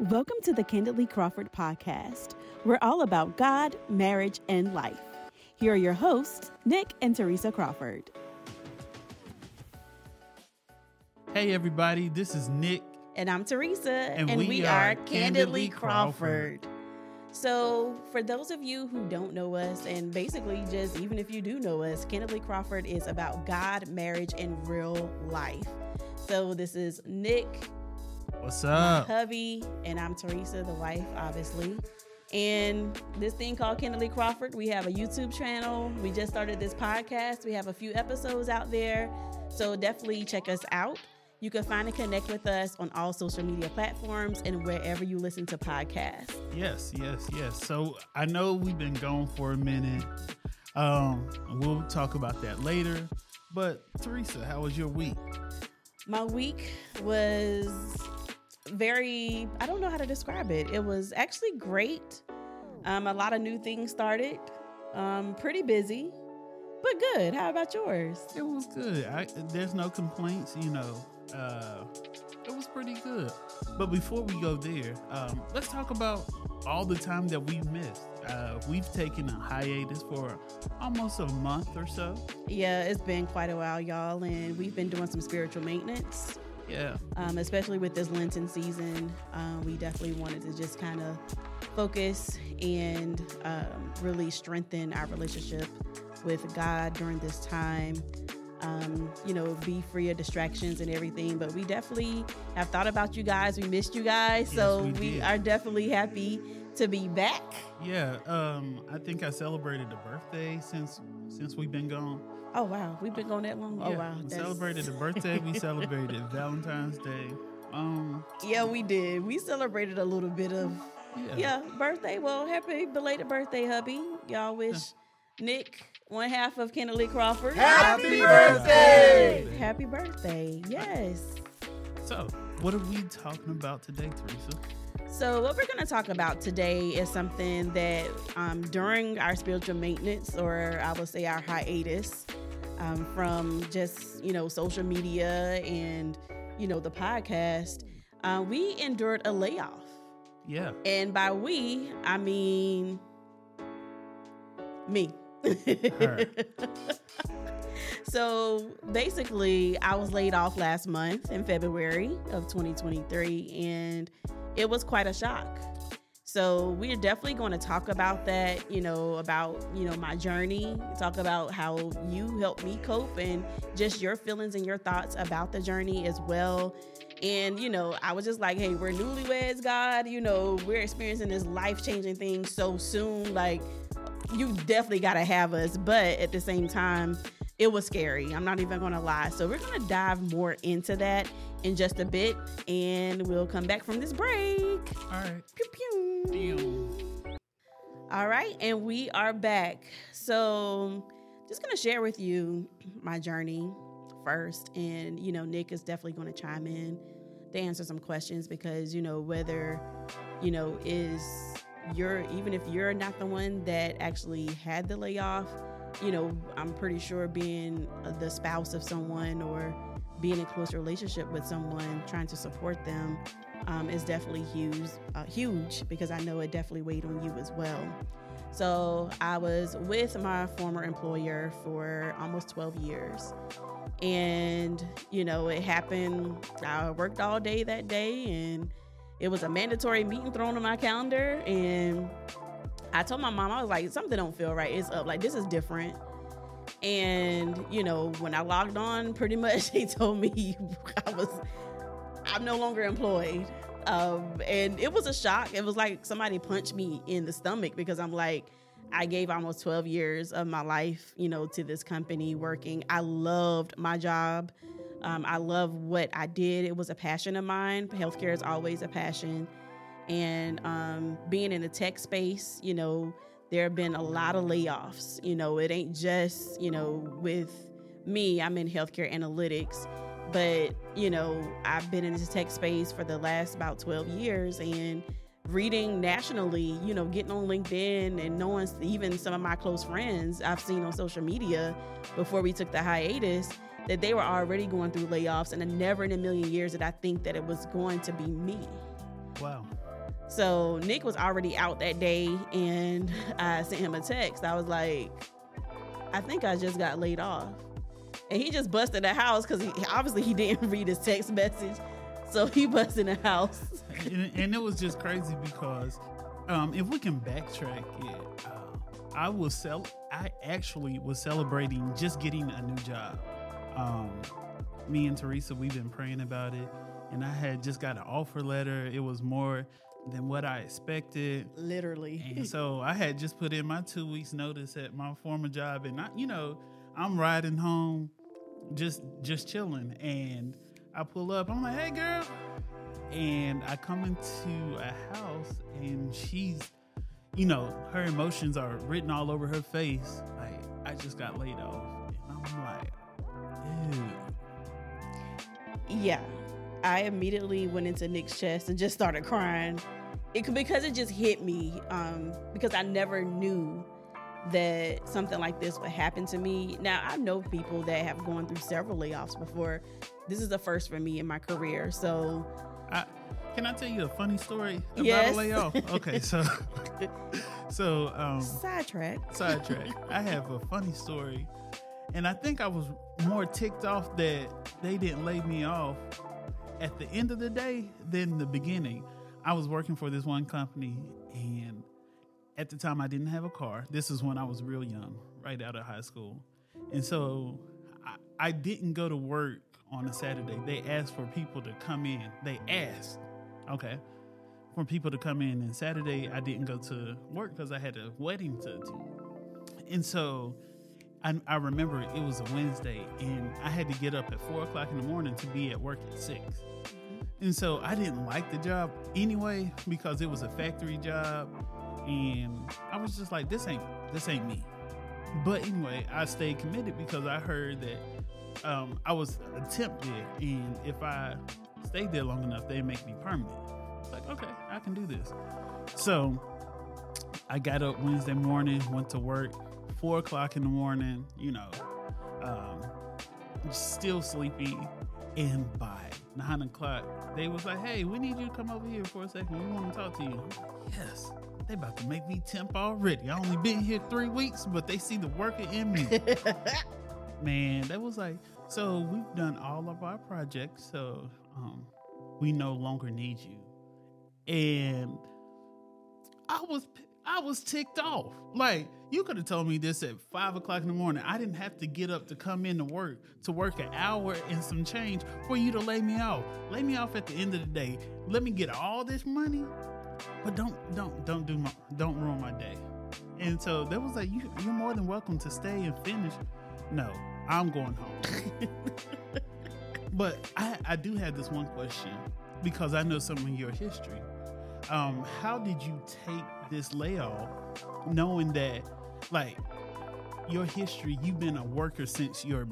Welcome to the Candidly Crawford podcast. We're all about God, marriage, and life. Here are your hosts, Nick and Teresa Crawford. Hey, everybody, this is Nick. And I'm Teresa. And And, we we, are are Candidly Candidly Crawford. Crawford. So, for those of you who don't know us, and basically just even if you do know us, Candidly Crawford is about God, marriage, and real life. So, this is Nick, What's my up? hubby, and I'm Teresa, the wife, obviously. And this thing called Candidly Crawford, we have a YouTube channel. We just started this podcast. We have a few episodes out there. So definitely check us out. You can find and connect with us on all social media platforms and wherever you listen to podcasts. Yes, yes, yes. So I know we've been gone for a minute. Um, we'll talk about that later. But Teresa, how was your week? My week was very, I don't know how to describe it. It was actually great. Um, a lot of new things started. Um, pretty busy, but good. How about yours? It was good. I, there's no complaints, you know. Uh, it was pretty good. But before we go there, um, let's talk about all the time that we missed. Uh, we've taken a hiatus for almost a month or so. Yeah, it's been quite a while, y'all, and we've been doing some spiritual maintenance, Yeah, um, especially with this Lenten season. Um, we definitely wanted to just kind of focus and um, really strengthen our relationship with God during this time. Um, you know, be free of distractions and everything. But we definitely have thought about you guys. We missed you guys, Yes, so we we are definitely happy to be back. yeah. Um, I think I celebrated the birthday since since we've been gone. Oh wow, we've been going that long. oh wow, We celebrated the birthday. We celebrated Valentine's Day. Um, Yeah, we did. We celebrated a little bit of yeah. yeah birthday. Well, happy belated birthday, hubby. Y'all wish Nick one half of Candidly Crawford Happy birthday! Happy birthday! Yes. So, what are we talking about today, Teresa? So, what we're going to talk about today is something that um, during our spiritual maintenance, or I would say our hiatus um, from just, you know, social media and, you know, the podcast, uh, we endured a layoff. Yeah. And by we, I mean me. So basically, I was laid off last month in February of 2023, and it was quite a shock. So we're definitely going to talk about that, you know, about, you know, my journey, talk about how you helped me cope and just your feelings and your thoughts about the journey as well. And, you know, I was just like, hey, we're newlyweds, God, you know, we're experiencing this life-changing thing so soon. Like, you definitely got to have us. But at the same time, it was scary. I'm not even going to lie. So we're going to dive more into that in just a bit. And we'll come back from this break. All right. Pew, pew. Damn. All right, and we are back. So, just gonna share with you my journey first, and you know, Nick is definitely going to chime in to answer some questions because you know whether you know is you're even if you're not the one that actually had the layoff, you know, I'm pretty sure being the spouse of someone or being in close relationship with someone, trying to support them, um, is definitely huge, uh, huge because I know it definitely weighed on you as well. So I was with my former employer for almost 12 years. And, you know, it happened. I worked all day that day, and it was a mandatory meeting thrown on my calendar. And I told my mom, I was like, something don't feel right. It's up. Like, this is different. And, you know, when I logged on, pretty much they told me I was, I'm no longer employed. Um, and it was a shock. It was like somebody punched me in the stomach because I'm like, I gave almost 12 years of my life, you know, to this company working. I loved my job. Um, I love what I did. It was a passion of mine. Healthcare is always a passion. And um, being in the tech space, you know, there have been a lot of layoffs. You know, it ain't just, you know, with me, I'm in healthcare analytics, but, you know, I've been in the tech space for the last about 12 years and reading nationally, you know, getting on LinkedIn and knowing even some of my close friends I've seen on social media before we took the hiatus that they were already going through layoffs and never in a million years did I think that it was going to be me. Wow. So Nick was already out that day, and I sent him a text. I was like, I think I just got laid off. And he just busted the house because obviously he didn't read his text message. So he busted the house. and, and, it was just crazy because um, if we can backtrack it, uh, I was cel- I actually was celebrating just getting a new job. Um, me and Teresa, we've been praying about it, and I had just got an offer letter. It was more than what I expected. Literally. And so I had just put in my two weeks notice at my former job, and I, you know, I'm riding home, just just chilling, and I pull up. I'm like, "Hey, girl," and I come into a house, and she's, you know, her emotions are written all over her face. Like I just got laid off, and I'm like, ew. Yeah. I immediately went into Nick's chest and just started crying. It because it just hit me um, because I never knew that something like this would happen to me. Now I know people that have gone through several layoffs before. This is the first for me in my career, so. I, can I tell you a funny story about yes. a layoff? Okay, so so um, sidetrack. Sidetrack. I have a funny story, and I think I was more ticked off that they didn't lay me off at the end of the day than the beginning. I was working for this one company, and at the time I didn't have a car. This is when I was real young, right out of high school. And so I, I didn't go to work on a Saturday. They asked for people to come in. They asked, okay, for people to come in. And Saturday I didn't go to work because I had a wedding to attend. And so I, I, remember it was a Wednesday, and I had to get up at four o'clock in the morning to be at work at six. And so I didn't like the job anyway because it was a factory job, and I was just like, "This ain't this ain't me." But anyway, I stayed committed because I heard that um, I was attempted, and if I stayed there long enough, they'd make me permanent. Like, okay, I can do this. So I got up Wednesday morning, went to work, four o'clock in the morning, you know, um, still sleepy. And by nine o'clock, they was like, "Hey, we need you to come over here for a second. We want to talk to you." Yes, they about to make me temp already. I only been here three weeks, but they see the worker in me. Man, that was like, so we've done all of our projects, so um, we no longer need you. And I was I was ticked off. Like, you could have told me this at five o'clock in the morning. I didn't have to get up to come in to work, to work an hour and some change for you to lay me off. Lay me off at the end of the day. Let me get all this money, but don't don't don't do my don't ruin my day. And so there was like you you're more than welcome to stay and finish. No, I'm going home. but I, I do have this one question because I know some of your history. Um, how did you take this layoff knowing that like your history you've been a worker since your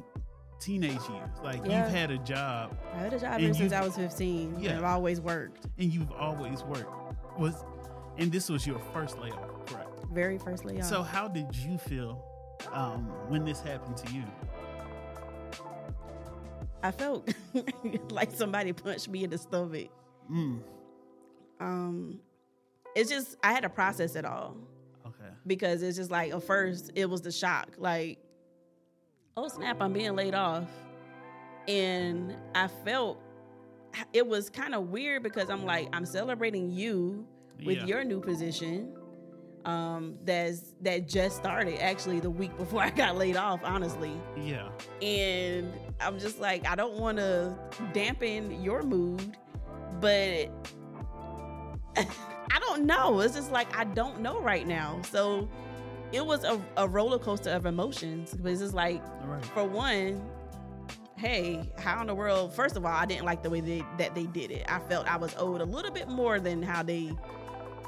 teenage years like Yeah. you've had a job I had a job And ever since I was 15. Yeah. And I've always worked. and you've always worked was and this was your first layoff correct Very first layoff. so how did you feel um, when this happened to you I felt like somebody punched me in the stomach. mm, Um, it's just I had to process it all because it's just like at first it was the shock, like, oh snap, I'm being laid off, and I felt it was kind of weird because I'm like I'm celebrating you with Yeah. your new position. Um, that's that just started actually the week before I got laid off, honestly. yeah and I'm just like, I don't want to dampen your mood, but I don't know. It's just like I don't know right now. So it was a, a roller coaster of emotions. But it's just like, right for one, hey, how in the world? First of all, I didn't like the way they, that they did it. I felt I was owed a little bit more than how they.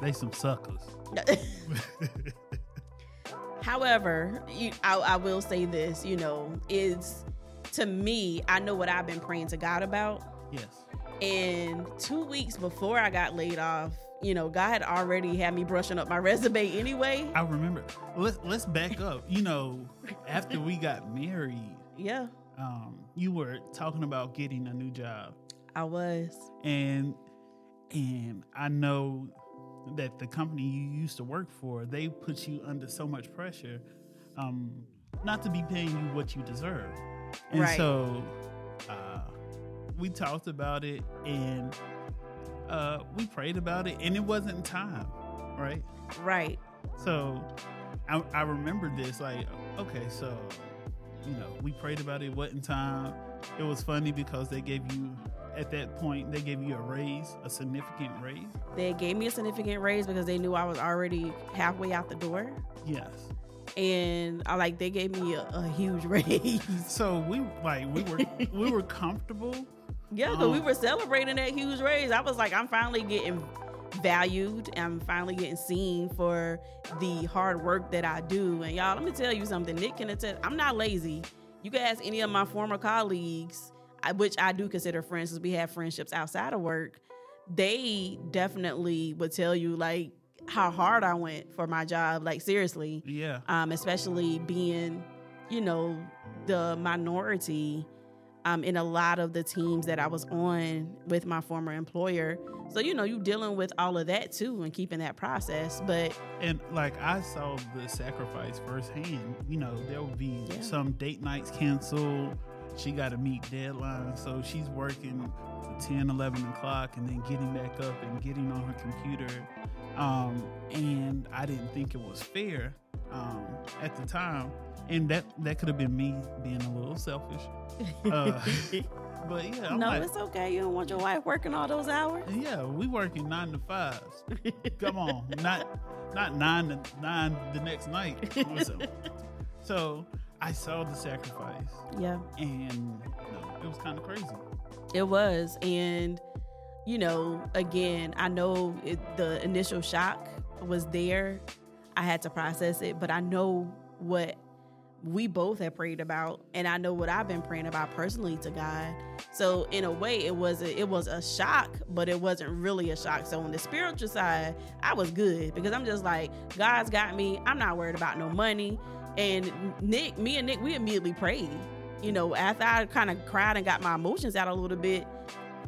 they some suckers However, you, I, I will say this, you know, is to me, I know what I've been praying to God about. yes And two weeks before I got laid off, you know, God had already had me brushing up my resume anyway. I remember. Let's let's back up. You know, after we got married, Yeah, um, you were talking about getting a new job, I was. and and I know that the company you used to work for they put you under so much pressure um, not to be paying you what you deserve and Right. so uh, we talked about it and uh, we prayed about it and it wasn't time right Right. so I, I remember this like, okay, so, you know, we prayed about it, wasn't time. It was funny because they gave you, at that point, they gave you a raise, a significant raise. They gave me a significant raise because they knew I was already halfway out the door. Yes. And I like they gave me a, a huge raise. So we, like, we were, we were comfortable. Yeah, because we were celebrating that huge raise. I was like, I'm finally getting valued. I'm finally getting seen for the hard work that I do. And y'all, let me tell you something. Nick can attest. I'm not lazy. You can ask any of my former colleagues, which I do consider friends, because we have friendships outside of work. They definitely would tell you like how hard I went for my job. Like seriously Yeah. um, especially being, you know, the minority um, in a lot of the teams that I was on with my former employer. So, you know, you're dealing with all of that too and keeping that process. But And like I saw the sacrifice firsthand. You know, there would be Yeah. some date nights canceled. She got to meet deadlines. So she's working 10, 11 o'clock and then getting back up and getting on her computer. Um, and I didn't think it was fair um, at the time. And that, that could have been me being a little selfish. Uh, but yeah, I'm no, like, it's okay. You don't want your wife working all those hours. yeah, we working nine to fives. Come on, not not nine to nine the next night. So, I saw the sacrifice, Yeah, and no, it was kind of crazy. it was. And, you know, again, I know it, the initial shock was there. I had to process it, but I know what we both have prayed about and I know what I've been praying about personally to God. So in a way it was a, it was a shock, but it wasn't really a shock. So on the spiritual side, I was good because I'm just like God's got me. I'm not worried about no money. And Nick, me and Nick, we immediately prayed. You know, after I kind of cried and got my emotions out a little bit,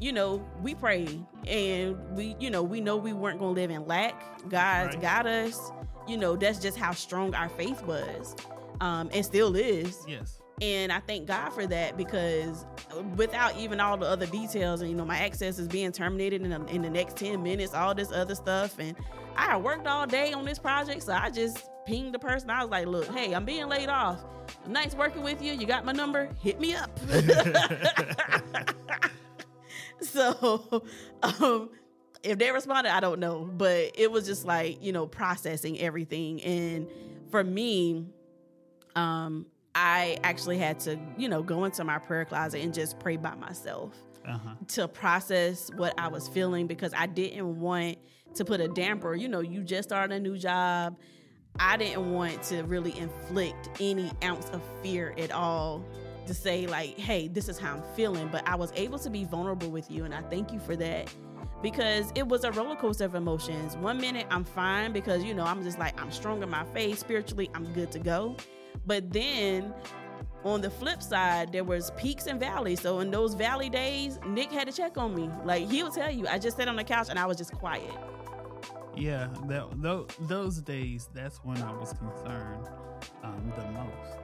you know, we prayed and we, you know, we know we weren't going to live in lack. God's Right. got us. You know, that's just how strong our faith was um, and still is. Yes, And I thank God for that because without even all the other details, and you know, my access is being terminated in the, in the next 10 minutes, all this other stuff. And I worked all day on this project, so I just pinged the person. I was like, look, hey, I'm being laid off. Nice working with you. You got my number. Hit me up. so, um, if they responded, I don't know. But it was just like, you know, processing everything. And for me, um, I actually had to, you know, go into my prayer closet and just pray by myself uh-huh. to process what I was feeling because I didn't want to put a damper. You know, you just started a new job. I didn't want to really inflict any ounce of fear at all to say, like, hey, this is how I'm feeling. But I was able to be vulnerable with you, and I thank you for that because it was a roller coaster of emotions. One minute I'm fine because, you know, I'm just like, I'm strong in my faith. Spiritually, I'm good to go. But then on the flip side, there was peaks and valleys. So in those valley days, Nick had to check on me. Like he'll tell you, I just sat on the couch and I was just quiet. yeah. That, those, those days, that's when I was concerned um, the most.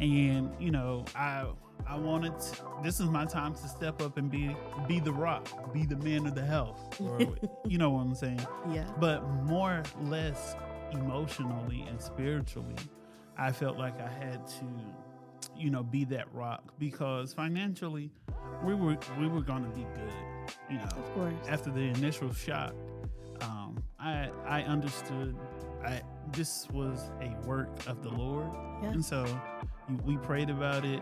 And you know, I I wanted. To, this is my time to step up and be be the rock, be the man of the house. Or, you know what I'm saying? Yeah. but more or less emotionally and spiritually i felt like i had to you know be that rock because financially we were we were going to be good you know Of course. after the initial shock um i i understood i this was a work of the lord Yeah. and so we prayed about it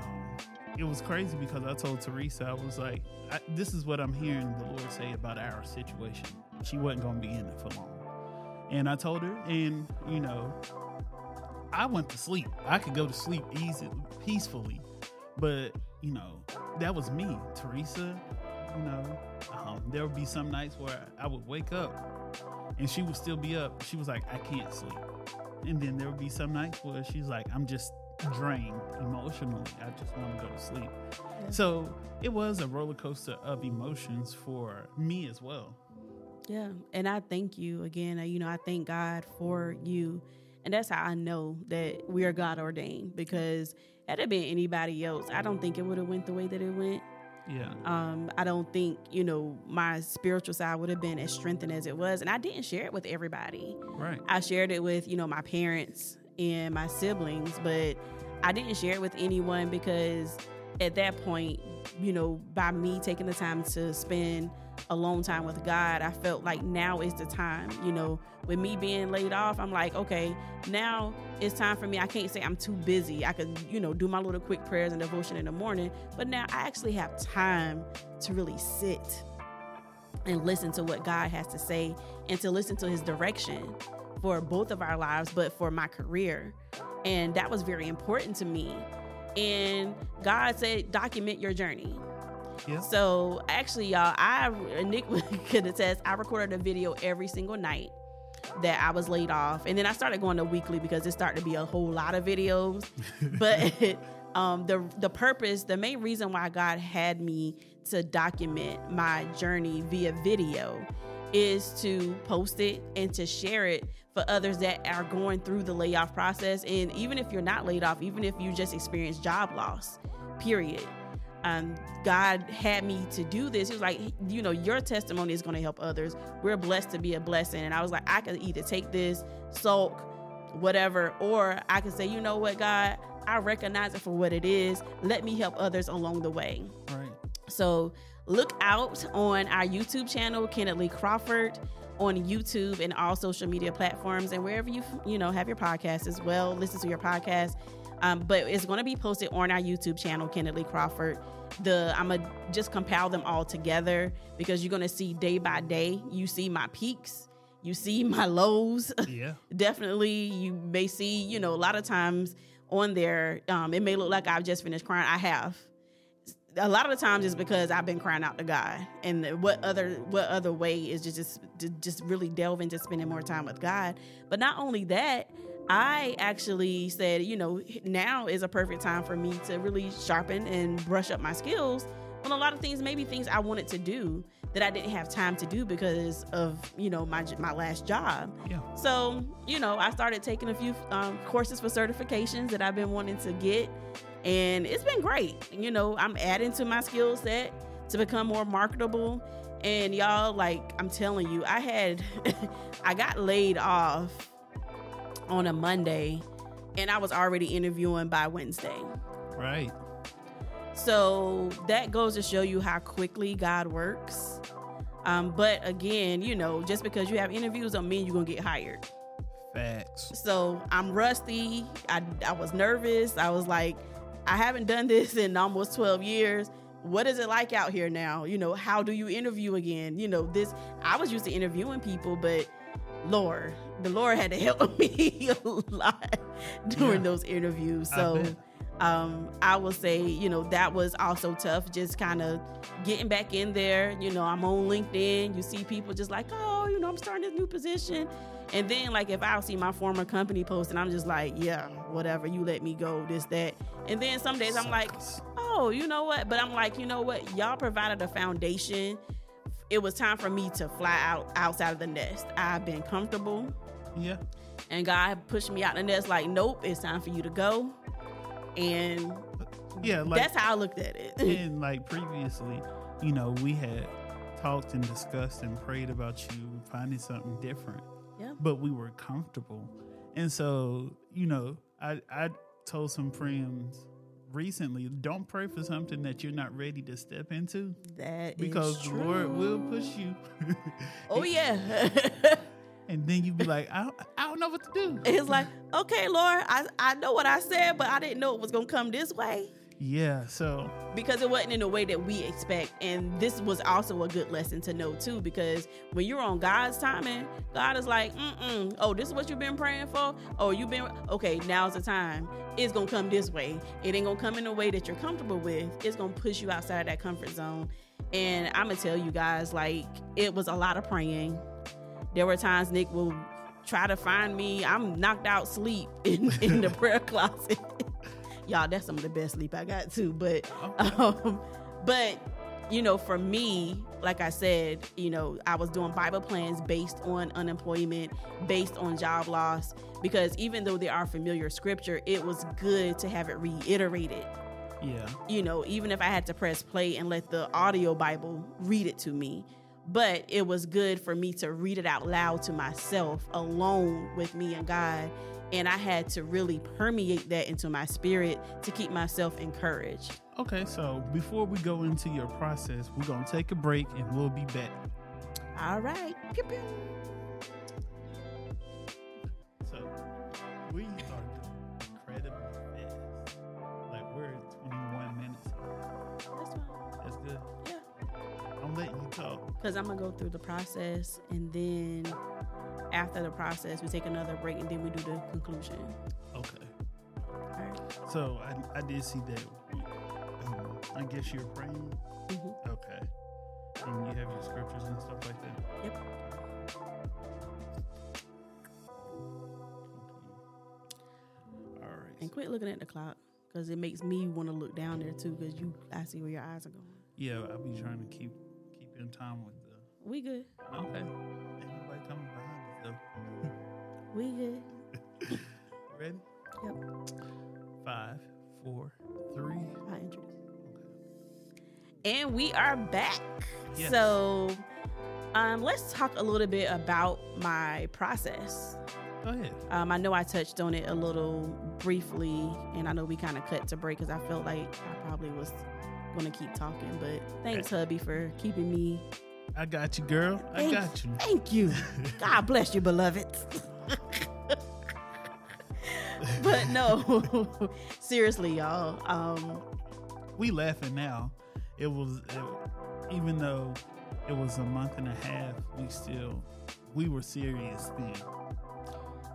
um, it was crazy because I told Teresa, I was like, I, this is what I'm hearing the Lord say about our situation. She wasn't going to be in it for long. And I told her, and, you know, I went to sleep. I could go to sleep easy, peacefully. But, you know, that was me, Teresa. You know, um, there would be some nights where I would wake up and she would still be up. She was like, I can't sleep. And then there would be some nights where she's like, I'm just drained emotionally. I just want to go to sleep. So it was a roller coaster of emotions for me as well. Yeah, and I thank you again. You know, I thank God for you, and that's how I know that we are God ordained. Because had it been anybody else, I don't think it would have went the way that it went. Yeah. Um, I don't think you know my spiritual side would have been as strengthened as it was, and I didn't share it with everybody. Right. I shared it with you know my parents and my siblings, but I didn't share it with anyone because at that point, you know, by me taking the time to spend alone time with God, I felt like now is the time. You know, with me being laid off, I'm like, okay, now it's time for me. I can't say I'm too busy. I could, you know, do my little quick prayers and devotion in the morning, but now I actually have time to really sit and listen to what God has to say and to listen to his direction for both of our lives, but for my career. And that was very important to me. And God said, document your journey. Yeah. So actually, y'all, I Nick could attest. I recorded a video every single night that I was laid off, and then I started going to weekly because it started to be a whole lot of videos. but um, the the purpose, the main reason why God had me to document my journey via video is to post it and to share it for others that are going through the layoff process. And even if you're not laid off, even if you just experienced job loss, period. Um, God had me to do this. He was like, you know, your testimony is going to help others. We're blessed to be a blessing. And I was like, I could either take this, sulk, whatever, or I could say, you know what, God, I recognize it for what it is. Let me help others along the way. Right. So look out on our YouTube channel, Candidly Crawford, on YouTube and all social media platforms and wherever you you know have your podcast as well. Listen to your podcast. Um, but it's going to be posted on our YouTube channel, Candidly Crawford. The I'm gonna just compile them all together because you're gonna see day by day. You see my peaks, you see my lows. Yeah. Definitely, you may see. You know, a lot of times on there, um, it may look like I've just finished crying. I have. A lot of the times it's because I've been crying out to God, and what other what other way is just just just really delve into spending more time with God. But not only that, I actually said, you know, now is a perfect time for me to really sharpen and brush up my skills on a lot of things, maybe things I wanted to do that I didn't have time to do because of, you know, my my last job. Yeah. So, you know, I started taking a few um, courses for certifications that I've been wanting to get, and it's been great. You know, I'm adding to my skill set to become more marketable. And y'all, like, I'm telling you, I had, I got laid off on a Monday and I was already interviewing by Wednesday. Right. So that goes to show you how quickly God works. Um, but again, you know, just because you have interviews don't mean you're gonna get hired. Facts. So I'm rusty. I, I was nervous. I was like, I haven't done this in almost 12 years. What is it like out here now? You know, how do you interview again? You know, this I was used to interviewing people, but Lord, the Lord had to help me a lot during Yeah. those interviews. So bet. um, I will say, you know, that was also tough, just kind of getting back in there. You know, I'm on LinkedIn. You see people just like, oh, you know, I'm starting this new position. And then, like, if I'll see my former company post and I'm just like, yeah, whatever, you let me go, this, that. And then some days I'm like, oh, you know what? But I'm like, you know what? Y'all provided a foundation. It was time for me to fly out outside of the nest. I've been comfortable Yeah. and God pushed me out the nest like, nope, it's time for you to go. And Yeah. Like that's how I looked at it. and like previously, you know, we had talked and discussed and prayed about you finding something different. Yeah. But we were comfortable. And so, you know, I I told some friends recently, don't pray for something that you're not ready to step into That is because the Lord will push you. Oh yeah. and then you'd be like, I, I don't know what to do. it's like, okay, Lord, I, I know what I said, but I didn't know it was gonna come this way. Yeah. So because it wasn't in the way that we expect. And this was also a good lesson to know too, because when you're on God's timing, God is like, mm oh, this is what you've been praying for. Oh, you've been okay. Now's the time. It's gonna come this way. It ain't gonna come in a way that you're comfortable with. It's gonna push you outside of that comfort zone. And I'm gonna tell you guys, like, it was a lot of praying. There were times Nick will try to find me. I'm knocked out sleep in, in the prayer closet. Y'all, that's some of the best sleep I got too. But um, but you know, for me, like I said, you know, I was doing Bible plans based on unemployment, based on job loss, because even though they are familiar scripture, it was good to have it reiterated. Yeah. You know, even if I had to press play and let the audio Bible read it to me, but it was good for me to read it out loud to myself alone with me and God. And I had to really permeate that into my spirit to keep myself encouraged. Okay, so before we go into your process, we're gonna take a break and we'll be back. All right. Pew, pew. So we are incredibly fast. Like we're at 21 minutes. That's fine. That's good. Yeah. I'm letting you talk. Because I'm going to go through the process and then after the process, we take another break and then we do the conclusion. Okay. All right. So I, I did see that. Um, I guess you're praying. Mhm. Okay. And you have your scriptures and stuff like that. Yep. All right. And quit looking at the clock because it makes me want to look down there too because you, I see where your eyes are going. Yeah, I'll be trying to keep keep in time with the. We good. Okay. We good. Ready? Yep. Five, four, three. My entrance. And we are back. Yes. So, um, let's talk a little bit about my process. Go ahead. Um, I know I touched on it a little briefly, and I know we kind of cut to break because I felt like I probably was going to keep talking. But thanks, hubby, for keeping me. I got you, girl. I got you. Thank you. God bless you, beloved. but no, seriously, y'all. Um, we laughing now. It was it, even though it was a month and a half, we still we were serious then.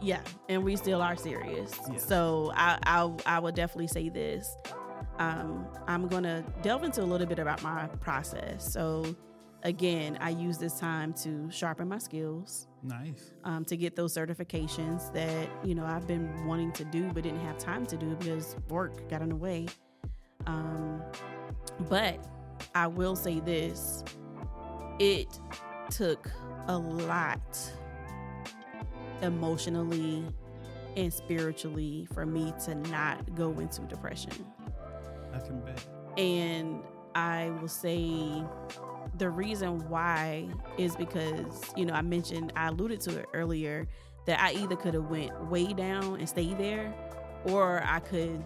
Yeah, and we still are serious. Yeah. So I, I I would definitely say this. Um, I'm gonna delve into a little bit about my process. So again, I use this time to sharpen my skills, Nice. um, to get those certifications that you know I've been wanting to do but didn't have time to do because work got in the way. Um, but I will say this: it took a lot emotionally and spiritually for me to not go into depression. I can bet. And I will say the reason why is because, you know, I mentioned I alluded to it earlier that I either could have went way down and stay there or I could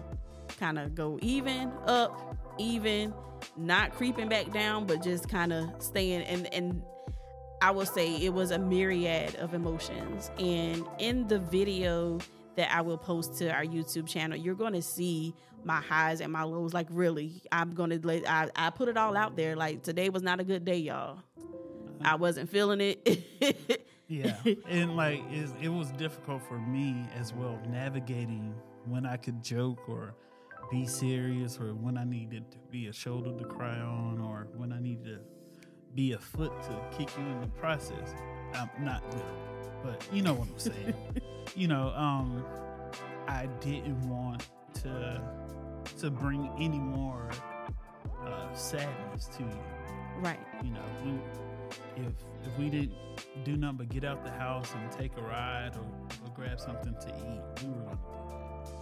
kind of go even up, even not creeping back down but just kind of staying and and I will say it was a myriad of emotions. And in the video that I will post to our YouTube channel, you're going to see my highs and my lows. Like, really, I'm to let, I, I put it all out there. Like, today was not a good day, y'all. I wasn't feeling it. Yeah, and like it, it was difficult for me as well navigating when I could joke or be serious, or when I needed to be a shoulder to cry on, or when I needed to be a foot to kick you in the process. I'm not literal, but you know what I'm saying. you know, um, I didn't want to to bring any more uh, sadness to you. right. You know, we, if if we didn't do nothing but get out the house and take a ride or, or grab something to eat, we were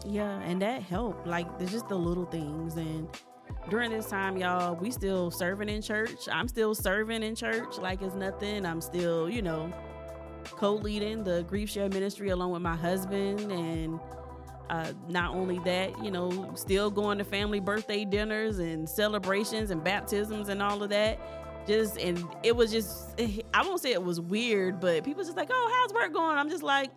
do Yeah, and that helped. Like there's just the little things and during this time, y'all, we still serving in church. I'm still serving in church like it's nothing. I'm still, you know, co-leading the grief share ministry along with my husband and uh, not only that, you know, still going to family birthday dinners and celebrations and baptisms and all of that. Just and it was just I won't say it was weird, but people just like, oh, how's work going? I'm just like,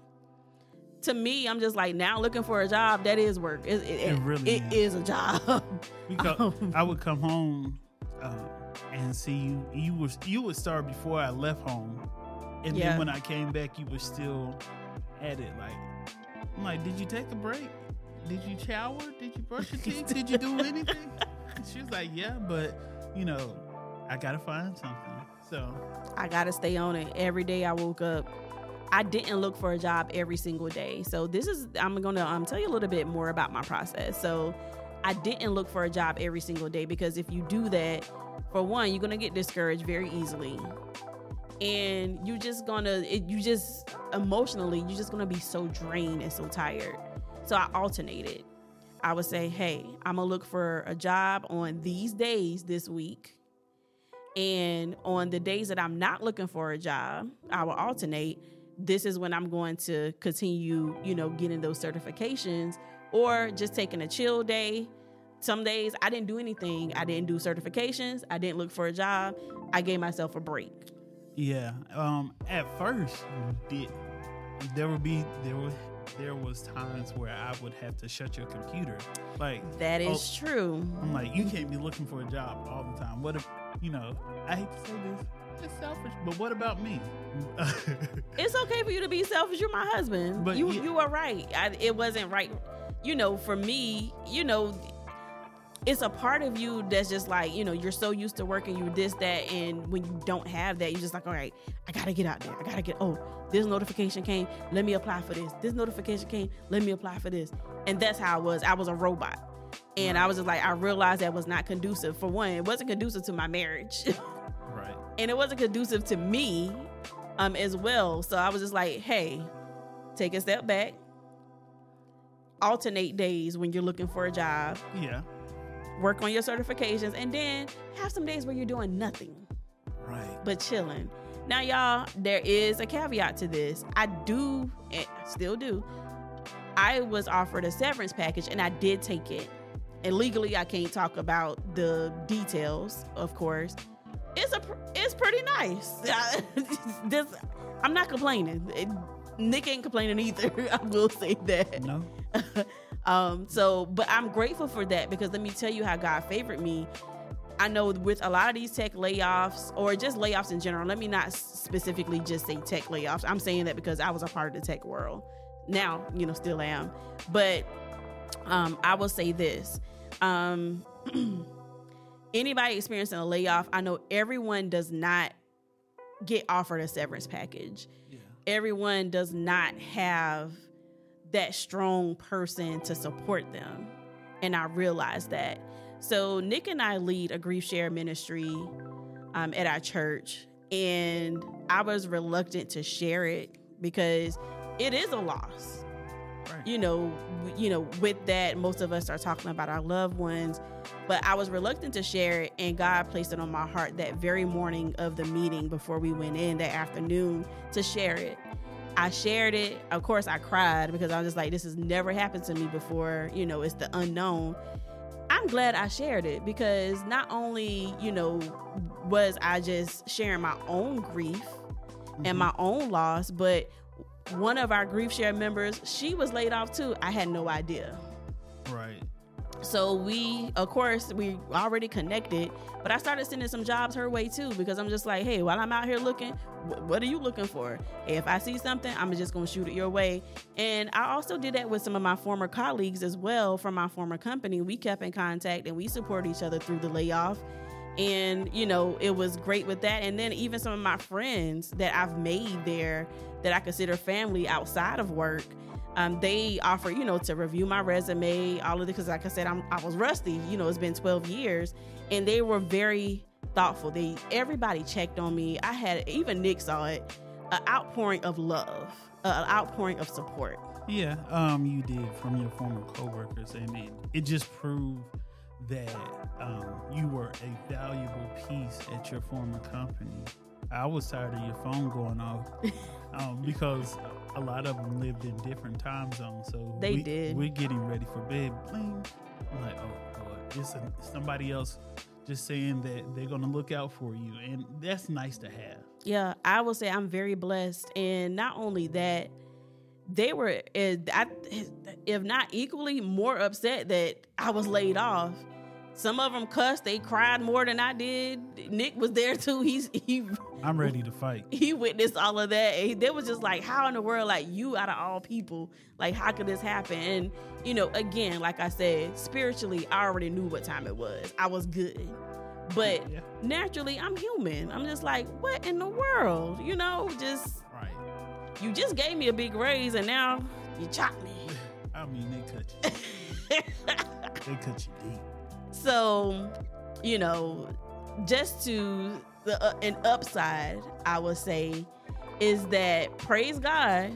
to me, I'm just like now looking for a job. That is work. It, it, It really it is. is a job. Because Um, I would come home uh, and see you. You was you would start before I left home, and Yeah. then when I came back, you were still at it. Like, I'm like, did you take a break? Did you shower? Did you brush your teeth? Did you do anything? she was like, yeah, but you know, I gotta find something. So I gotta stay on it. Every day I woke up. I didn't look for a job every single day. So this is I'm gonna um, tell you a little bit more about my process. So I didn't look for a job every single day because if you do that, for one, you're gonna get discouraged very easily, and you're just gonna it, you just emotionally you're just gonna be so drained and so tired. So I alternated. I would say, hey, I'm gonna look for a job on these days this week. And on the days that I'm not looking for a job, I will alternate. This is when I'm going to continue, you know, getting those certifications or just taking a chill day. Some days I didn't do anything. I didn't do certifications. I didn't look for a job. I gave myself a break. Yeah. Um. At first, did there would be there would there was times where I would have to shut your computer. Like that is oh, true. I'm like, you can't be looking for a job all the time. What if you know? I hate to say this. It's selfish, but what about me? it's okay for you to be selfish. You're my husband. But you yeah. you are right. I, it wasn't right. You know, for me, you know, it's a part of you that's just like you know you're so used to working you this that and when you don't have that you're just like all right i gotta get out there. I gotta get oh this notification came let me apply for this. This notification came let me apply for this. And that's how i was. I was a robot. And i was just like i realized that was not conducive. For one it wasn't conducive to my marriage. Right. And it wasn't conducive to me um as well. So i was just like hey take a step back. Alternate days when you're looking for a job. Yeah work on your certifications, and then have some days where you're doing nothing. Right. But chilling. Now, y'all, there is a caveat to this. I do, and still do. I was offered a severance package and I did take it. And legally, I can't talk about the details, of course. It's a, it's pretty nice. this, I'm not complaining. It, Nick ain't complaining either. I will say that. No. Um, so, but I'm grateful for that because let me tell you how God favored me. I know with a lot of these tech layoffs or just layoffs in general, let me not specifically just say tech layoffs. I'm saying that because I was a part of the tech world. Now, you know, still am. But um, I will say this. Um, anybody experiencing a layoff, I know everyone does not get offered a severance package. Yeah. Everyone does not have that strong person to support them. And I realized that. So Nick and I lead a grief share ministry um, at our church, and I was reluctant to share it because it is a loss. Right. You know, you know, with that, most of us are talking about our loved ones, but I was reluctant to share it, and God placed it on my heart that very morning of the meeting before we went in that afternoon to share it. I shared it. Of course, I cried because I was just like, this has never happened to me before. You know, it's the unknown. I'm glad I shared it because not only, you know, was I just sharing my own grief mm-hmm. and my own loss, but one of our grief share members, she was laid off too. I had no idea. Right. So we, of course, we already connected, but I started sending some jobs her way too because I'm just like, hey, while I'm out here looking, what are you looking for? If I see something, I'm just gonna shoot it your way. And I also did that with some of my former colleagues as well from my former company. We kept in contact and we support each other through the layoff. And you know, it was great with that. And then even some of my friends that I've made there that I consider family outside of work um, they offer, you know, to review my resume, all of this. Because, like I said, I'm, I was rusty. You know, it's been 12 years, and they were very thoughtful. They everybody checked on me. I had even Nick saw it, an outpouring of love, an outpouring of support. Yeah, um, you did from your former coworkers, and it, it just proved that um, you were a valuable piece at your former company. I was tired of your phone going off um, because a lot of them lived in different time zones. So they we, did. We're getting ready for bed. Bling. I'm like, oh boy, it's a, somebody else just saying that they're going to look out for you, and that's nice to have. Yeah, I will say I'm very blessed, and not only that, they were, eh, if not equally, more upset that I was laid off some of them cussed. They cried more than I did. Nick was there too. He's he. I'm ready to fight. He witnessed all of that. And they was just like, how in the world, like you out of all people, like how could this happen? And you know, again, like I said, spiritually, I already knew what time it was. I was good, but yeah. naturally, I'm human. I'm just like, what in the world? You know, just right. You just gave me a big raise, and now you chop me. I mean, they cut you. They cut you deep. So, you know, just to the uh, an upside, I would say, is that praise God.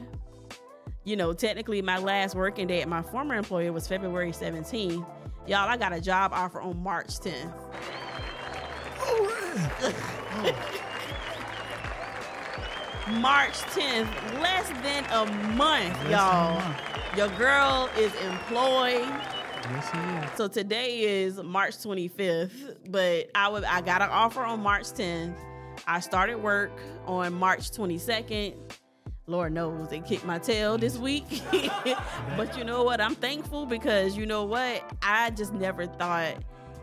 You know, technically, my last working day at my former employer was February 17th. Y'all, I got a job offer on March 10th. March 10th, less than a month, Less y'all. than a month. Your girl is employed. Yes, he is. So today is March 25th, but I would I got an offer on March 10th. I started work on March 22nd. Lord knows they kicked my tail this week. but you know what? I'm thankful because you know what? I just never thought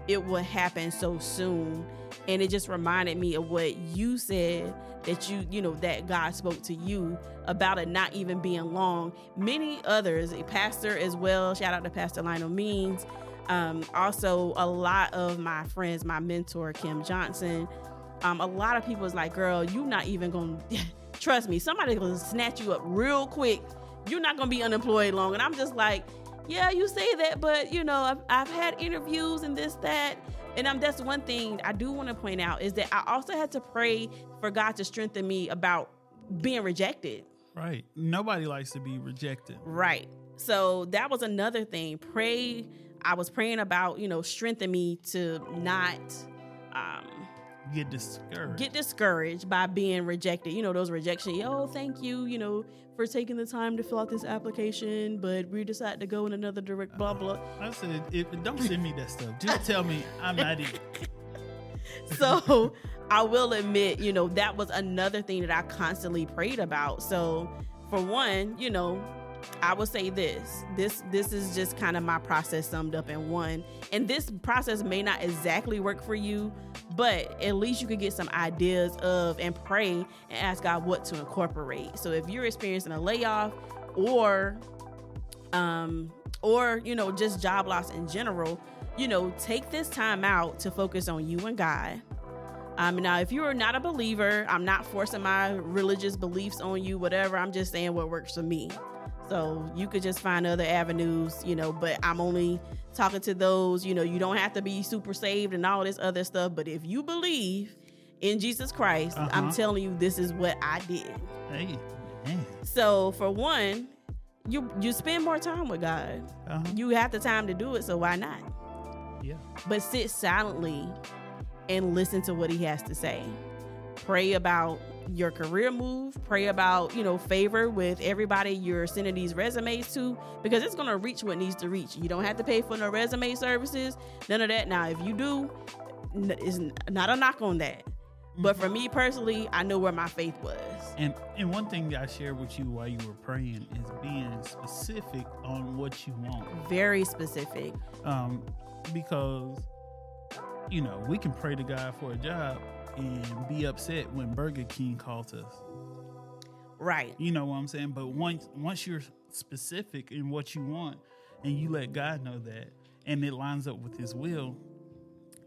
it would happen so soon. And it just reminded me of what you said that you, you know, that God spoke to you about it not even being long. Many others, a pastor as well, shout out to Pastor Lionel Means. Um, also, a lot of my friends, my mentor, Kim Johnson, um, a lot of people is like, girl, you not even gonna trust me. Somebody gonna snatch you up real quick. You're not gonna be unemployed long. And I'm just like, yeah, you say that, but you know, I've, I've had interviews and this, that. And I'm that's one thing I do want to point out is that I also had to pray for God to strengthen me about being rejected. Right. Nobody likes to be rejected. Right. So that was another thing. Pray. I was praying about, you know, strengthen me to not um, Get discouraged. get discouraged by being rejected. You know, those rejection. Oh, thank you, you know, for taking the time to fill out this application, but we decided to go in another direct. Blah blah. I said, if, don't send me that stuff. Just tell me I'm not it. so I will admit, you know, that was another thing that I constantly prayed about. So for one, you know, I will say this. This this is just kind of my process summed up in one. And this process may not exactly work for you, but at least you could get some ideas of and pray and ask God what to incorporate. So if you're experiencing a layoff or um or you know just job loss in general, you know, take this time out to focus on you and God. Um, now, if you are not a believer, I'm not forcing my religious beliefs on you, whatever. I'm just saying what works for me. So you could just find other avenues, you know, but I'm only talking to those, you know, you don't have to be super saved and all this other stuff. But if you believe in Jesus Christ, I'm Uh-huh. telling you, this is what I did. Hey, man. So for one, you you spend more time with God. Uh-huh. You have the time to do it, so why not? Yeah. But sit silently and listen to what he has to say. Pray about your career move, pray about, you know, favor with everybody you're sending these resumes to because it's going to reach what needs to reach. You don't have to pay for no resume services, none of that. Now, if you do, it's not a knock on that. But for me personally, I know where my faith was. And and one thing that I shared with you while you were praying is being specific on what you want. Very specific. Um, because you know, we can pray to God for a job and be upset when Burger King calls us. Right. You know what I'm saying? But once once you're specific in what you want and you let God know that and it lines up with his will,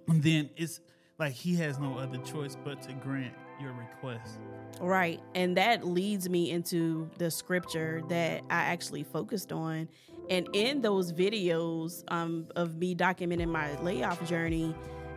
then it's like he has no other choice but to grant your request. Right. And that leads me into the scripture that I actually focused on. And in those videos um, of me documenting my layoff journey,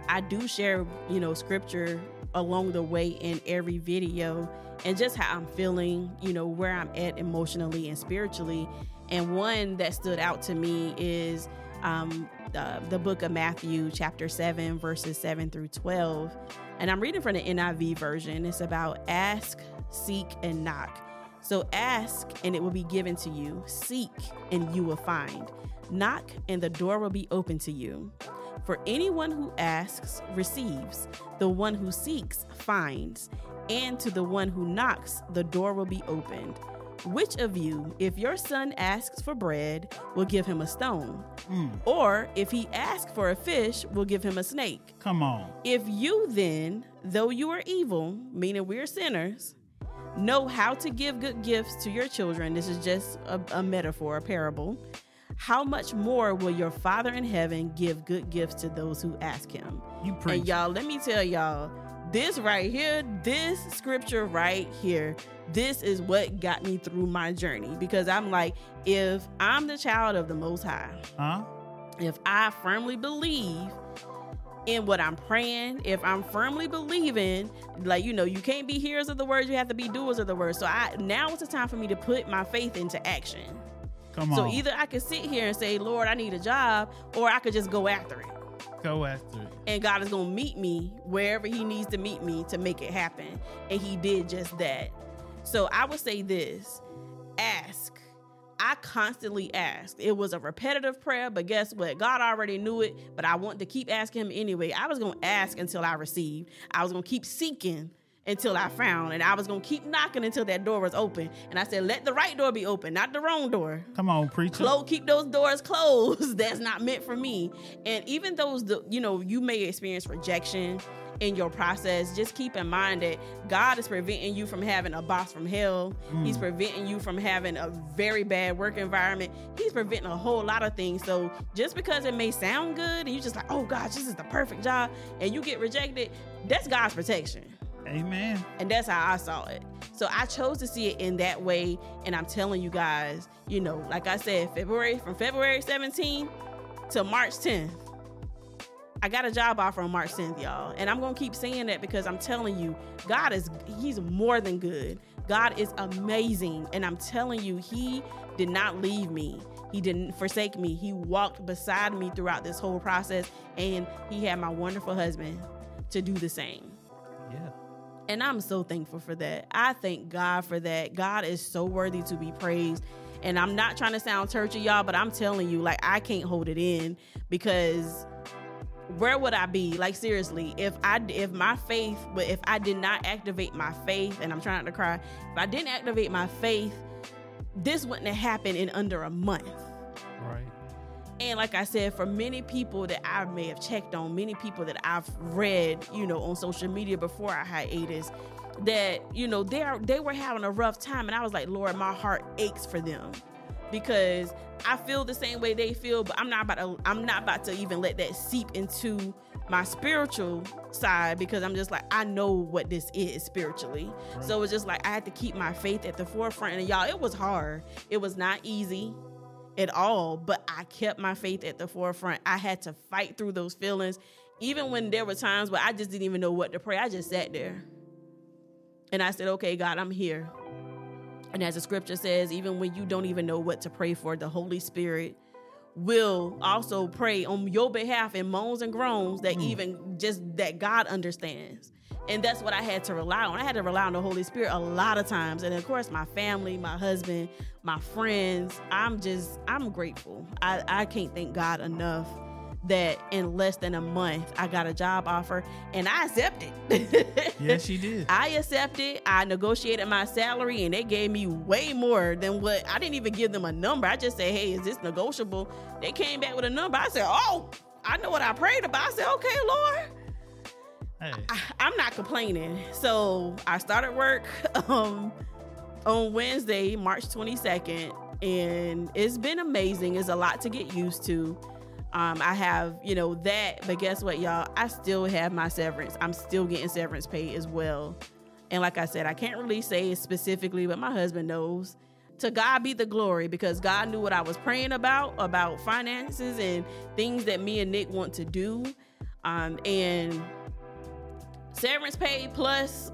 I do share, you know, scripture along the way in every video and just how I'm feeling, you know, where I'm at emotionally and spiritually. And one that stood out to me is um, uh, the book of Matthew, chapter 7, verses 7 through 12. And I'm reading from the NIV version. It's about ask, seek, and knock. So ask, and it will be given to you. Seek, and you will find. Knock, and the door will be open to you. For anyone who asks receives, the one who seeks finds, and to the one who knocks, the door will be opened. Which of you, if your son asks for bread, will give him a stone? Hmm. Or if he asks for a fish, will give him a snake? Come on. If you then, though you are evil, meaning we're sinners, know how to give good gifts to your children, this is just a, a metaphor, a parable, how much more will your Father in heaven give good gifts to those who ask him? You preach. And y'all, let me tell y'all, this right here, this scripture right here, this is what got me through my journey because I'm like, if I'm the child of the Most High, Huh? if I firmly believe in what I'm praying, if I'm firmly believing, like you know, you can't be hearers of the words, you have to be doers of the words. So I now it's the time for me to put my faith into action. Come on. So either I could sit here and say, Lord, I need a job, or I could just go after it. Go after it. And God is gonna meet me wherever He needs to meet me to make it happen. And He did just that. So I would say this ask I constantly asked. It was a repetitive prayer, but guess what? God already knew it, but I wanted to keep asking him anyway. I was going to ask until I received. I was going to keep seeking until I found, and I was going to keep knocking until that door was open. And I said, "Let the right door be open, not the wrong door." Come on, preacher. Close, keep those doors closed. That's not meant for me. And even those, you know, you may experience rejection in your process, just keep in mind that God is preventing you from having a boss from hell. Mm. He's preventing you from having a very bad work environment. He's preventing a whole lot of things. So just because it may sound good and you're just like, oh gosh, this is the perfect job, and you get rejected, that's God's protection. Amen. And that's how I saw it. So I chose to see it in that way. And I'm telling you guys, you know, like I said, February from February 17th to March 10th, I got a job offer on March 10th, y'all. And I'm to keep saying that because I'm telling you, God is, He's more than good. God is amazing. And I'm telling you, He did not leave me. He didn't forsake me. He walked beside me throughout this whole process. And He had my wonderful husband to do the same. And I'm so thankful for that. I thank God for that. God is so worthy to be praised. And I'm not trying to sound churchy, y'all, but I'm telling you, like, I can't hold it in because where would I be? Like seriously, if I if my faith, but if I did not activate my faith, and I'm trying not to cry, if I didn't activate my faith, this wouldn't have happened in under a month. Right. And like I said, for many people that I may have checked on, many people that I've read, you know, on social media before I hiatus, that you know they are they were having a rough time, and I was like, Lord, my heart aches for them because I feel the same way they feel, but I'm not about to I'm not about to even let that seep into my spiritual side because I'm just like I know what this is spiritually. Right. So it's just like I had to keep my faith at the forefront and y'all it was hard. It was not easy at all, but I kept my faith at the forefront. I had to fight through those feelings even when there were times where I just didn't even know what to pray. I just sat there. And I said, "Okay, God, I'm here. And as the scripture says, even when you don't even know what to pray for, the Holy Spirit will also pray on your behalf in moans and groans that mm. even just that God understands. And that's what I had to rely on. I had to rely on the Holy Spirit a lot of times. And of course, my family, my husband, my friends. I'm just, I'm grateful. I, I can't thank God enough that in less than a month I got a job offer and I accepted. yes, you did. I accepted. I negotiated my salary and they gave me way more than what I didn't even give them a number. I just said, "Hey, is this negotiable?" They came back with a number. I said, "Oh, I know what I prayed about." I said, "Okay, Lord." Hey. I, am not complaining. So I started work um, on Wednesday, March 22nd, and it's been amazing. It's a lot to get used to. Um, I have, you know, that, but guess what, y'all? I still have my severance. I'm still getting severance pay as well. And like I said, I can't really say it specifically, but my husband knows. To God be the glory because God knew what I was praying about, about finances and things that me and Nick want to do. Um, and severance pay plus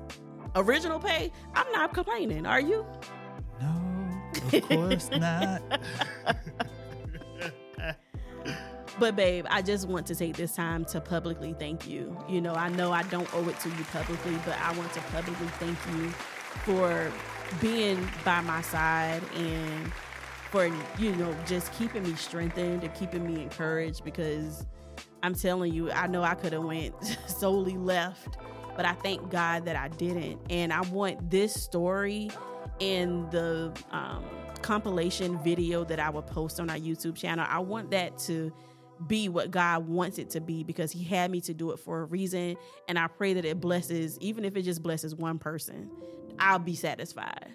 original pay, I'm not complaining. Are you? No, of course not. But babe, I just want to take this time to publicly thank you. You know, I know I don't owe it to you publicly, but I want to publicly thank you for being by my side and for you know just keeping me strengthened and keeping me encouraged because I'm telling you, I know I could have went solely left, but I thank God that I didn't. And I want this story in the um, compilation video that I will post on our YouTube channel. I want that to be what God wants it to be because He had me to do it for a reason. And I pray that it blesses, even if it just blesses one person, I'll be satisfied.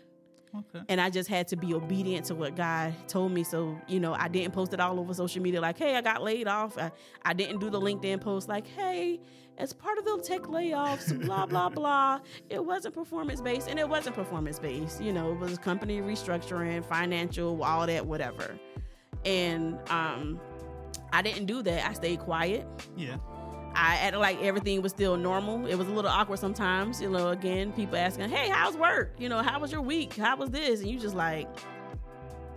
Okay. And I just had to be obedient to what God told me. So, you know, I didn't post it all over social media like, hey, I got laid off. I, I didn't do the LinkedIn post like, hey, as part of the tech layoffs, blah, blah, blah. It wasn't performance based and it wasn't performance based. You know, it was company restructuring, financial, all that, whatever. And um, I didn't do that. I stayed quiet. Yeah. I acted like everything was still normal. It was a little awkward sometimes, you know. Again, people asking, "Hey, how's work? You know, how was your week? How was this?" And you just like,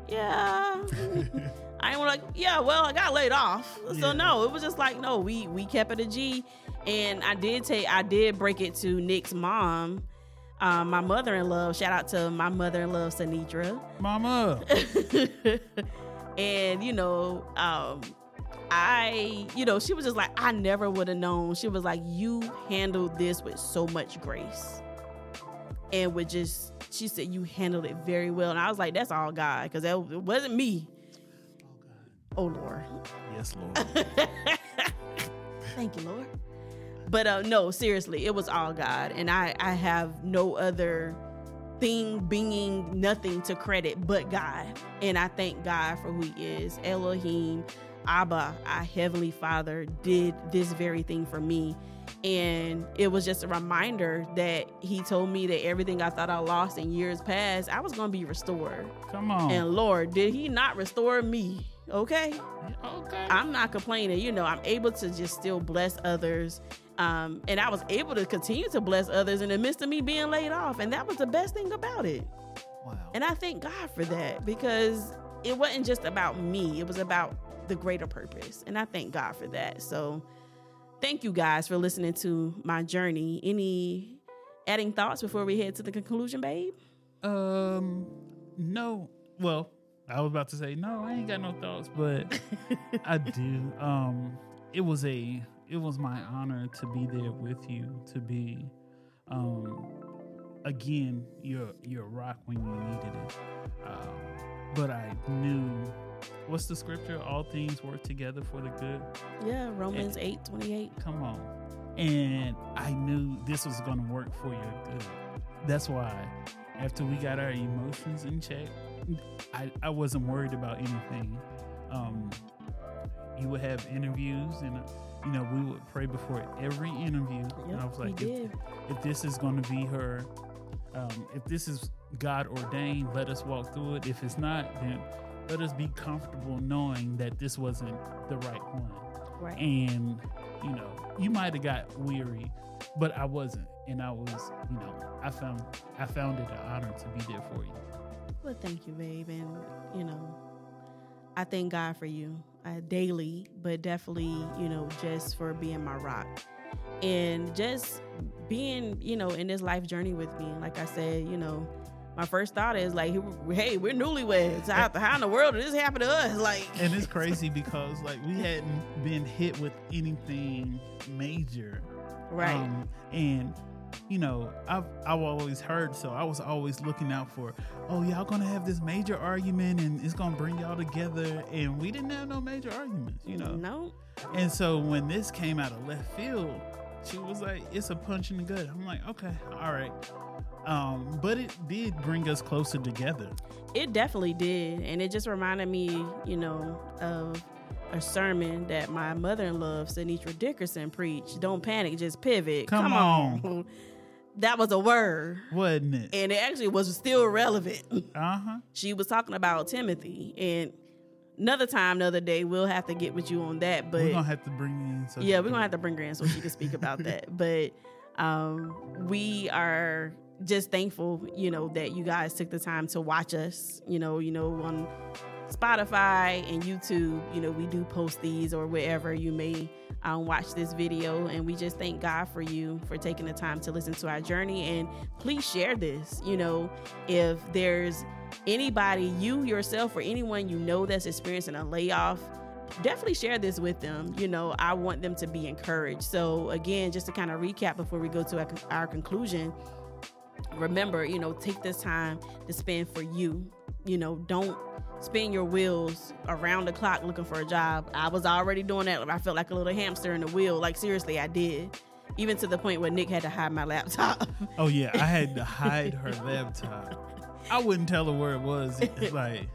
"Yeah." I was like, "Yeah, well, I got laid off." So Yeah. no, it was just like, no, we we kept it a G, and I did take, I did break it to Nick's mom, um, my mother-in-law. Shout out to my mother-in-law, Sanitra. Mama. and you know um i you know she was just like i never would have known she was like you handled this with so much grace and with just she said you handled it very well and i was like that's all god because that it wasn't me oh lord yes, Lord. Thank you, Lord. But uh, no, seriously, it was all God, and I I have no other thing, being, nothing to credit but God, and I thank God for who He is. Elohim, Abba, our heavenly Father, did this very thing for me. And it was just a reminder that he told me that everything I thought I lost in years past, I was going to be restored. Come on. And Lord, did he not restore me? Okay. okay. I'm not complaining. You know, I'm able to just still bless others. Um, and I was able to continue to bless others in the midst of me being laid off. And that was the best thing about it. wow. And I thank God for that because it wasn't just about me, it was about the greater purpose. And I thank God for that. So thank you guys for listening to my journey. Any adding thoughts before we head to the conclusion, babe? Um, no. Well, I was about to say no. I ain't got no thoughts, but I do. Um, it was a it was my honor to be there with you. To be, um, again, you're you're rock when you needed it. Um, but I knew. What's the scripture? All things work together for the good. Yeah, Romans 8 28. Come on. And I knew this was going to work for your good. That's why after we got our emotions in check, I, I wasn't worried about anything. Um, you would have interviews, and uh, you know we would pray before every interview. and I was like, if, if this is going to be her, um, if this is God ordained, let us walk through it. If it's not, then let us be comfortable knowing that this wasn't the right one Right. and you know you might have got weary but i wasn't and i was you know i found i found it an honor to be there for you Well, thank you, babe. And, you know, I thank God for you uh, daily, but definitely, you know, just for being my rock and just being, you know, in this life journey with me. Like I said, you know, my first thought is like, hey, we're newlyweds. How, how in the world did this happen to us? Like, and it's crazy because like we hadn't been hit with anything major right. Um, and you know, I've I've always heard so I was always looking out for, oh y'all gonna have this major argument and it's gonna bring y'all together and we didn't have no major arguments, you know. no, And so when this came out of left field, she was like, "It's a punch in the gut." I'm like, "Okay, all right." Um, but it did bring us closer together. It definitely did. And it just reminded me, you know, of a sermon that my mother in law, Sinitra Dickerson, preached. Don't panic, just pivot. Come on. that was a word. Wasn't it? And it actually was still relevant. Uh huh. she was talking about Timothy. And another time, another day, we'll have to get with you on that. But We're gonna have to bring in. So yeah, we're gonna have to bring her in so she can speak about that. But um, we are just thankful, you know, that you guys took the time to watch us. You know, you know, on Spotify and YouTube, you know, we do post these or wherever you may um, watch this video. And we just thank God for you for taking the time to listen to our journey. And please share this. You know, if there's anybody, you yourself, or anyone you know that's experiencing a layoff, definitely share this with them. You know, I want them to be encouraged. So, again, just to kind of recap before we go to our, our conclusion, remember, you know, take this time to spend for you. You know, don't spin your wheels around the clock looking for a job. I was already doing that. I felt like a little hamster in the wheel. Like, seriously, I did. Even to the point where Nick had to hide my laptop. Oh yeah, I had to hide her laptop. I wouldn't tell her where it was. It's like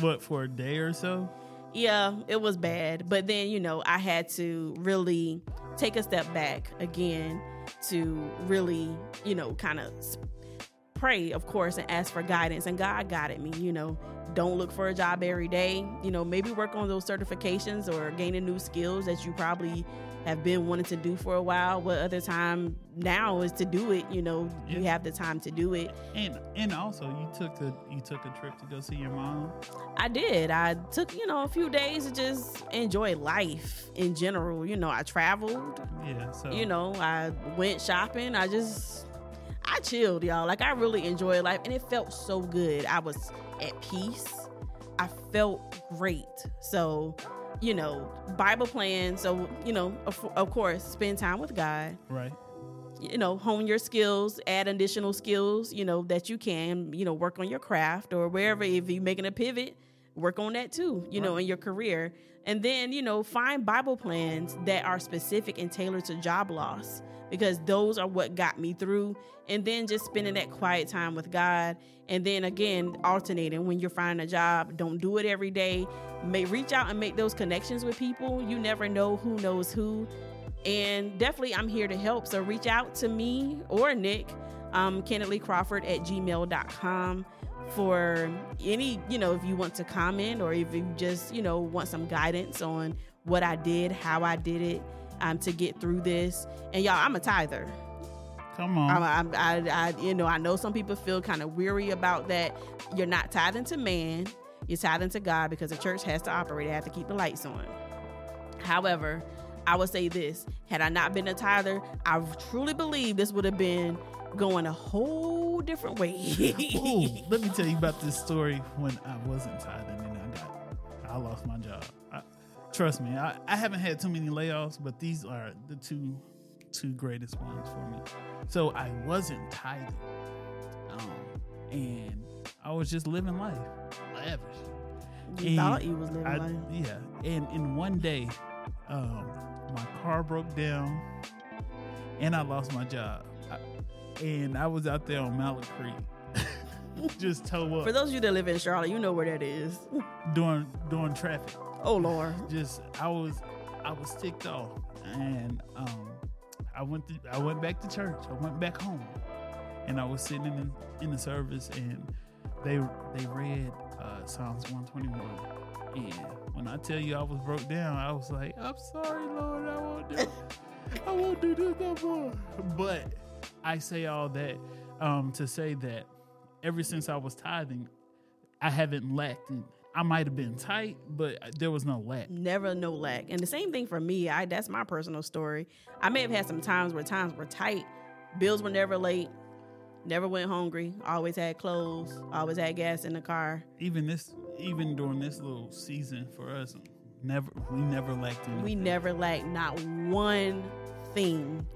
what for a day or so. yeah, it was bad. But then, you know, I had to really take a step back again to really, you know, kind of pray, of course, and ask for guidance. And God guided me, you know, don't look for a job every day. You know, maybe work on those certifications or gaining new skills that you probably have been wanting to do for a while. But other time now is to do it. You know, yeah. you have the time to do it. And and also you took a you took a trip to go see your mom. I did. I took you know a few days to just enjoy life in general. You know, I traveled. Yeah. So you know, I went shopping. I just I chilled, y'all. Like I really enjoyed life, and it felt so good. I was at peace. I felt great. So, you know, Bible plan. So, you know, of, of course, spend time with God. Right. You know, hone your skills, add additional skills, you know, that you can, you know, work on your craft or wherever. If you're making a pivot, work on that too, you right. know, in your career. And then, you know, find Bible plans that are specific and tailored to job loss because those are what got me through. And then just spending that quiet time with God. And then again, alternating when you're finding a job. Don't do it every day. May reach out and make those connections with people. You never know who knows who. And definitely, I'm here to help. So reach out to me or Nick, um, Candidly Crawford at gmail.com for any, you know, if you want to comment or if you just, you know, want some guidance on what I did, how I did it um, to get through this. And y'all, I'm a tither. Come on. I'm, I'm, I, I, you know, I know some people feel kind of weary about that. You're not tithing to man. You're tithing to God because the church has to operate. They have to keep the lights on. However, I would say this: had I not been a tither, I truly believe this would have been going a whole different way. Ooh, let me tell you about this story when I wasn't tithing and I got, I lost my job. I, trust me, I, I haven't had too many layoffs, but these are the two two greatest ones for me. So I wasn't tithing, um, and I was just living life, lavish. You and thought you was living I, life, yeah. And in one day, um, my car broke down, and I lost my job. And I was out there on Mallard Creek. just toe up. For those of you that live in Charlotte, you know where that is. During during traffic. Oh Lord. Just I was I was ticked off, and um, I went to, I went back to church. I went back home, and I was sitting in in the service, and they they read uh, Psalms 121. And when I tell you I was broke down, I was like, I'm sorry, Lord, I won't do I won't do this no more. But I say all that um, to say that ever since I was tithing, I haven't lacked in I might have been tight, but there was no lack. Never no lack. And the same thing for me. I that's my personal story. I may have had some times where times were tight. Bills were never late. Never went hungry. Always had clothes. Always had gas in the car. Even this, even during this little season for us, never we never lacked anything. We never lacked not one thing.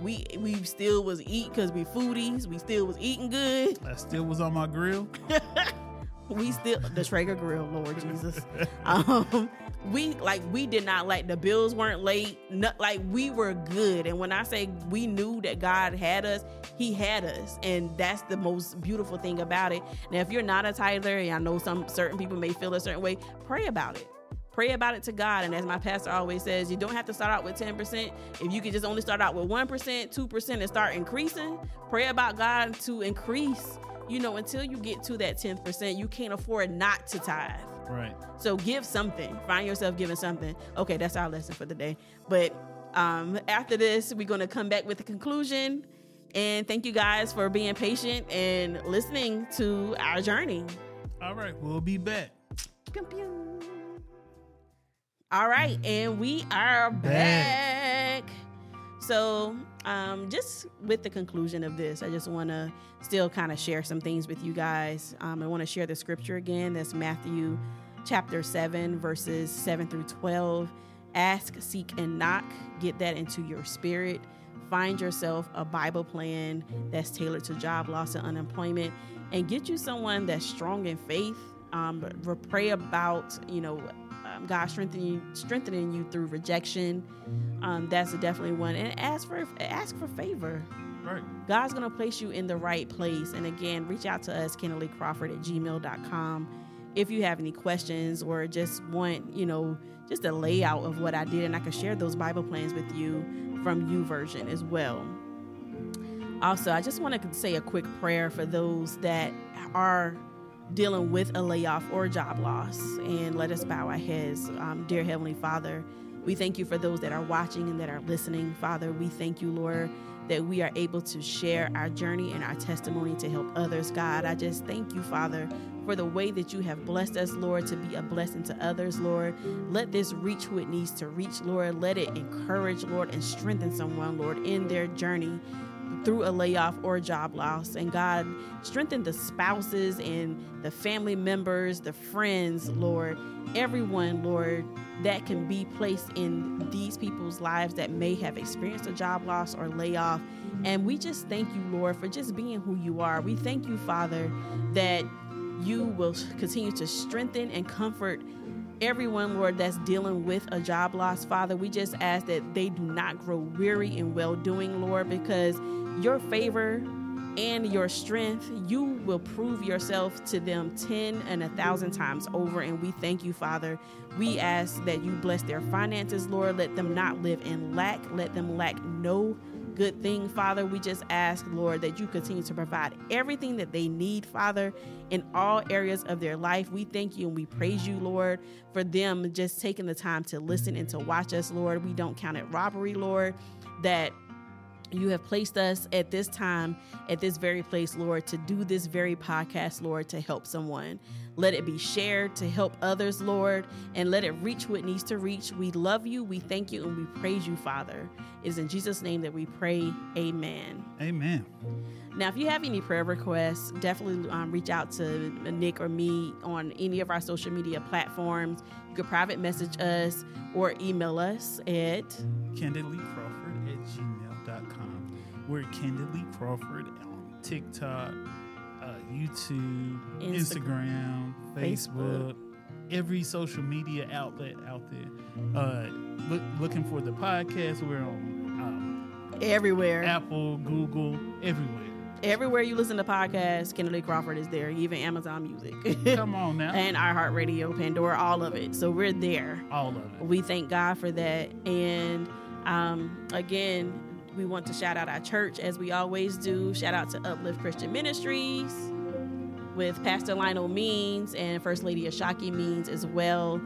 We we still was eat because we foodies. We still was eating good. I still was on my grill. we still the Traeger grill, Lord Jesus. Um, we like we did not like the bills weren't late. No, like we were good, and when I say we knew that God had us, He had us, and that's the most beautiful thing about it. Now, if you're not a tither, and I know some certain people may feel a certain way, pray about it. Pray about it to God. And as my pastor always says, you don't have to start out with 10%. If you could just only start out with 1%, 2%, and start increasing, pray about God to increase you know, until you get to that 10%, you can't afford not to tithe. Right. So give something. Find yourself giving something. Okay, that's our lesson for the day. But um, after this, we're going to come back with the conclusion. And thank you guys for being patient and listening to our journey. All right, we'll be back. All right, and we are back. So, um, just with the conclusion of this, I just want to still kind of share some things with you guys. Um, I want to share the scripture again. That's Matthew chapter 7, verses 7 through 12. Ask, seek, and knock. Get that into your spirit. Find yourself a Bible plan that's tailored to job loss and unemployment, and get you someone that's strong in faith. Um, pray about, you know, um, God strengthening strengthening you through rejection. Um, that's definitely one. And ask for ask for favor. Right. God's gonna place you in the right place. And again, reach out to us, Candidly Crawford at gmail.com. If you have any questions or just want, you know, just a layout of what I did, and I can share those Bible plans with you from YouVersion as well. Also, I just want to say a quick prayer for those that are dealing with a layoff or job loss. And let us bow our heads. Um, dear Heavenly Father, we thank you for those that are watching and that are listening. Father, we thank you, Lord, that we are able to share our journey and our testimony to help others. God, I just thank you, Father, for the way that you have blessed us, Lord, to be a blessing to others, Lord. Let this reach who it needs to reach, Lord. Let it encourage, Lord, and strengthen someone, Lord, in their journey through a layoff or a job loss. And God, strengthen the spouses and the family members, the friends, Lord, everyone, Lord, that can be placed in these people's lives that may have experienced a job loss or layoff. And we just thank you, Lord, for just being who you are. We thank you, Father, that you will continue to strengthen and comfort everyone, Lord, that's dealing with a job loss, Father. We just ask that they do not grow weary in well doing, Lord, because your favor and your strength, you will prove yourself to them 10 and a thousand times over. And we thank you, Father. We ask that you bless their finances, Lord. Let them not live in lack. Let them lack no good thing, Father. We just ask, Lord, that you continue to provide everything that they need, Father, in all areas of their life. We thank you and we praise you, Lord, for them just taking the time to listen and to watch us, Lord. We don't count it robbery, Lord, that you have placed us at this time, at this very place, Lord, to do this very podcast, Lord, to help someone. Let it be shared to help others, Lord, and let it reach what needs to reach. We love you, we thank you, and we praise you, Father. It is in Jesus' name that we pray. Amen. Amen. Now, if you have any prayer requests, definitely um, reach out to Nick or me on any of our social media platforms. You can private message us or email us at Candidly gmail.com. We're Candidly Crawford on TikTok, uh, YouTube, Instagram, Facebook. Facebook, every social media outlet out there. Uh, look, looking for the podcast. We're on um, everywhere. Apple, Google, everywhere. Everywhere you listen to podcasts, Candidly Crawford is there, even Amazon Music. Come on now. and iHeartRadio, Pandora, all of it. So we're there. All of it. We thank God for that. And um, again, we want to shout out our church as we always do. Shout out to Uplift Christian Ministries with Pastor Lionel Means and First Lady Ashaki Means as well.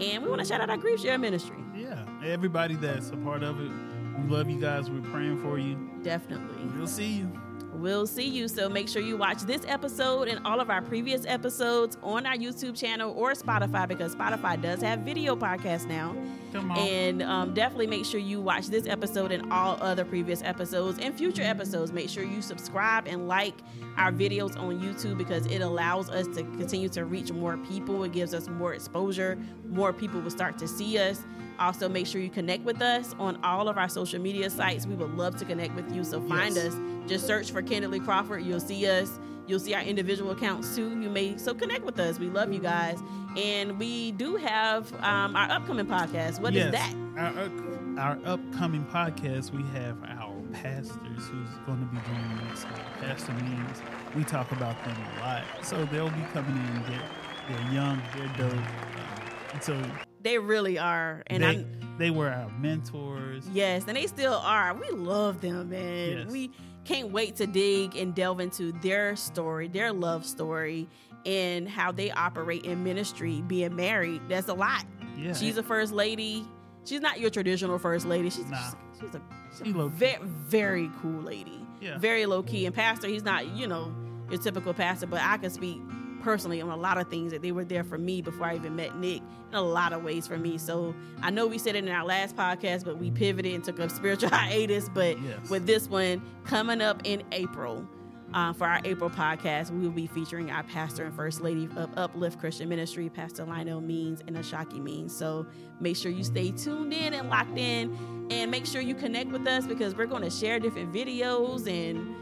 And we want to shout out our Grief Share Ministry. Yeah, everybody that's a part of it. We love you guys. We're praying for you. Definitely. We'll see you. We'll see you. So make sure you watch this episode and all of our previous episodes on our YouTube channel or Spotify because Spotify does have video podcasts now. Come on. And um, definitely make sure you watch this episode and all other previous episodes and future episodes. Make sure you subscribe and like our videos on YouTube because it allows us to continue to reach more people. It gives us more exposure. More people will start to see us. Also, make sure you connect with us on all of our social media sites. We would love to connect with you. So find Yes. us. Just search for Candidly Crawford. You'll see us. You'll see our individual accounts too. You may so connect with us. We love you guys, and we do have um, our upcoming podcast. What is yes, that? Our, our upcoming podcast, we have our pastors who's going to be joining us. Pastor Means. We talk about them a lot. So they'll be coming in. They're, they're young, they're dope. Uh, and so They really are, and they, they were our mentors. yes, and they still are. We love them, man. Yes. We can't wait to dig and delve into their story, their love story, and how they operate in ministry. Being married, that's a lot. Yeah. She's a first lady. She's not your traditional first lady. She's Nah. she's a, she's She a very very cool lady. Yeah. Very low key. And pastor, he's not you know your typical pastor, but I can speak personally on a lot of things that they were there for me before I even met Nick in a lot of ways for me. So I know we said it in our last podcast, but we pivoted and took a spiritual hiatus. But Yes. with this one coming up in April. Uh, for our April podcast, we will be featuring our pastor and first lady of Uplift Christian Ministry, Pastor Lionel Means and Ashaki Means. So make sure you stay tuned in and locked in, and make sure you connect with us because we're going to share different videos and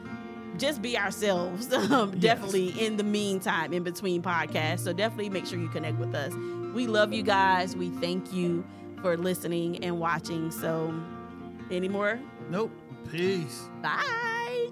just be ourselves. Um, Yes. Definitely in the meantime, in between podcasts. So definitely make sure you connect with us. We love you guys. We thank you for listening and watching. So, any more? Nope. Peace. Bye.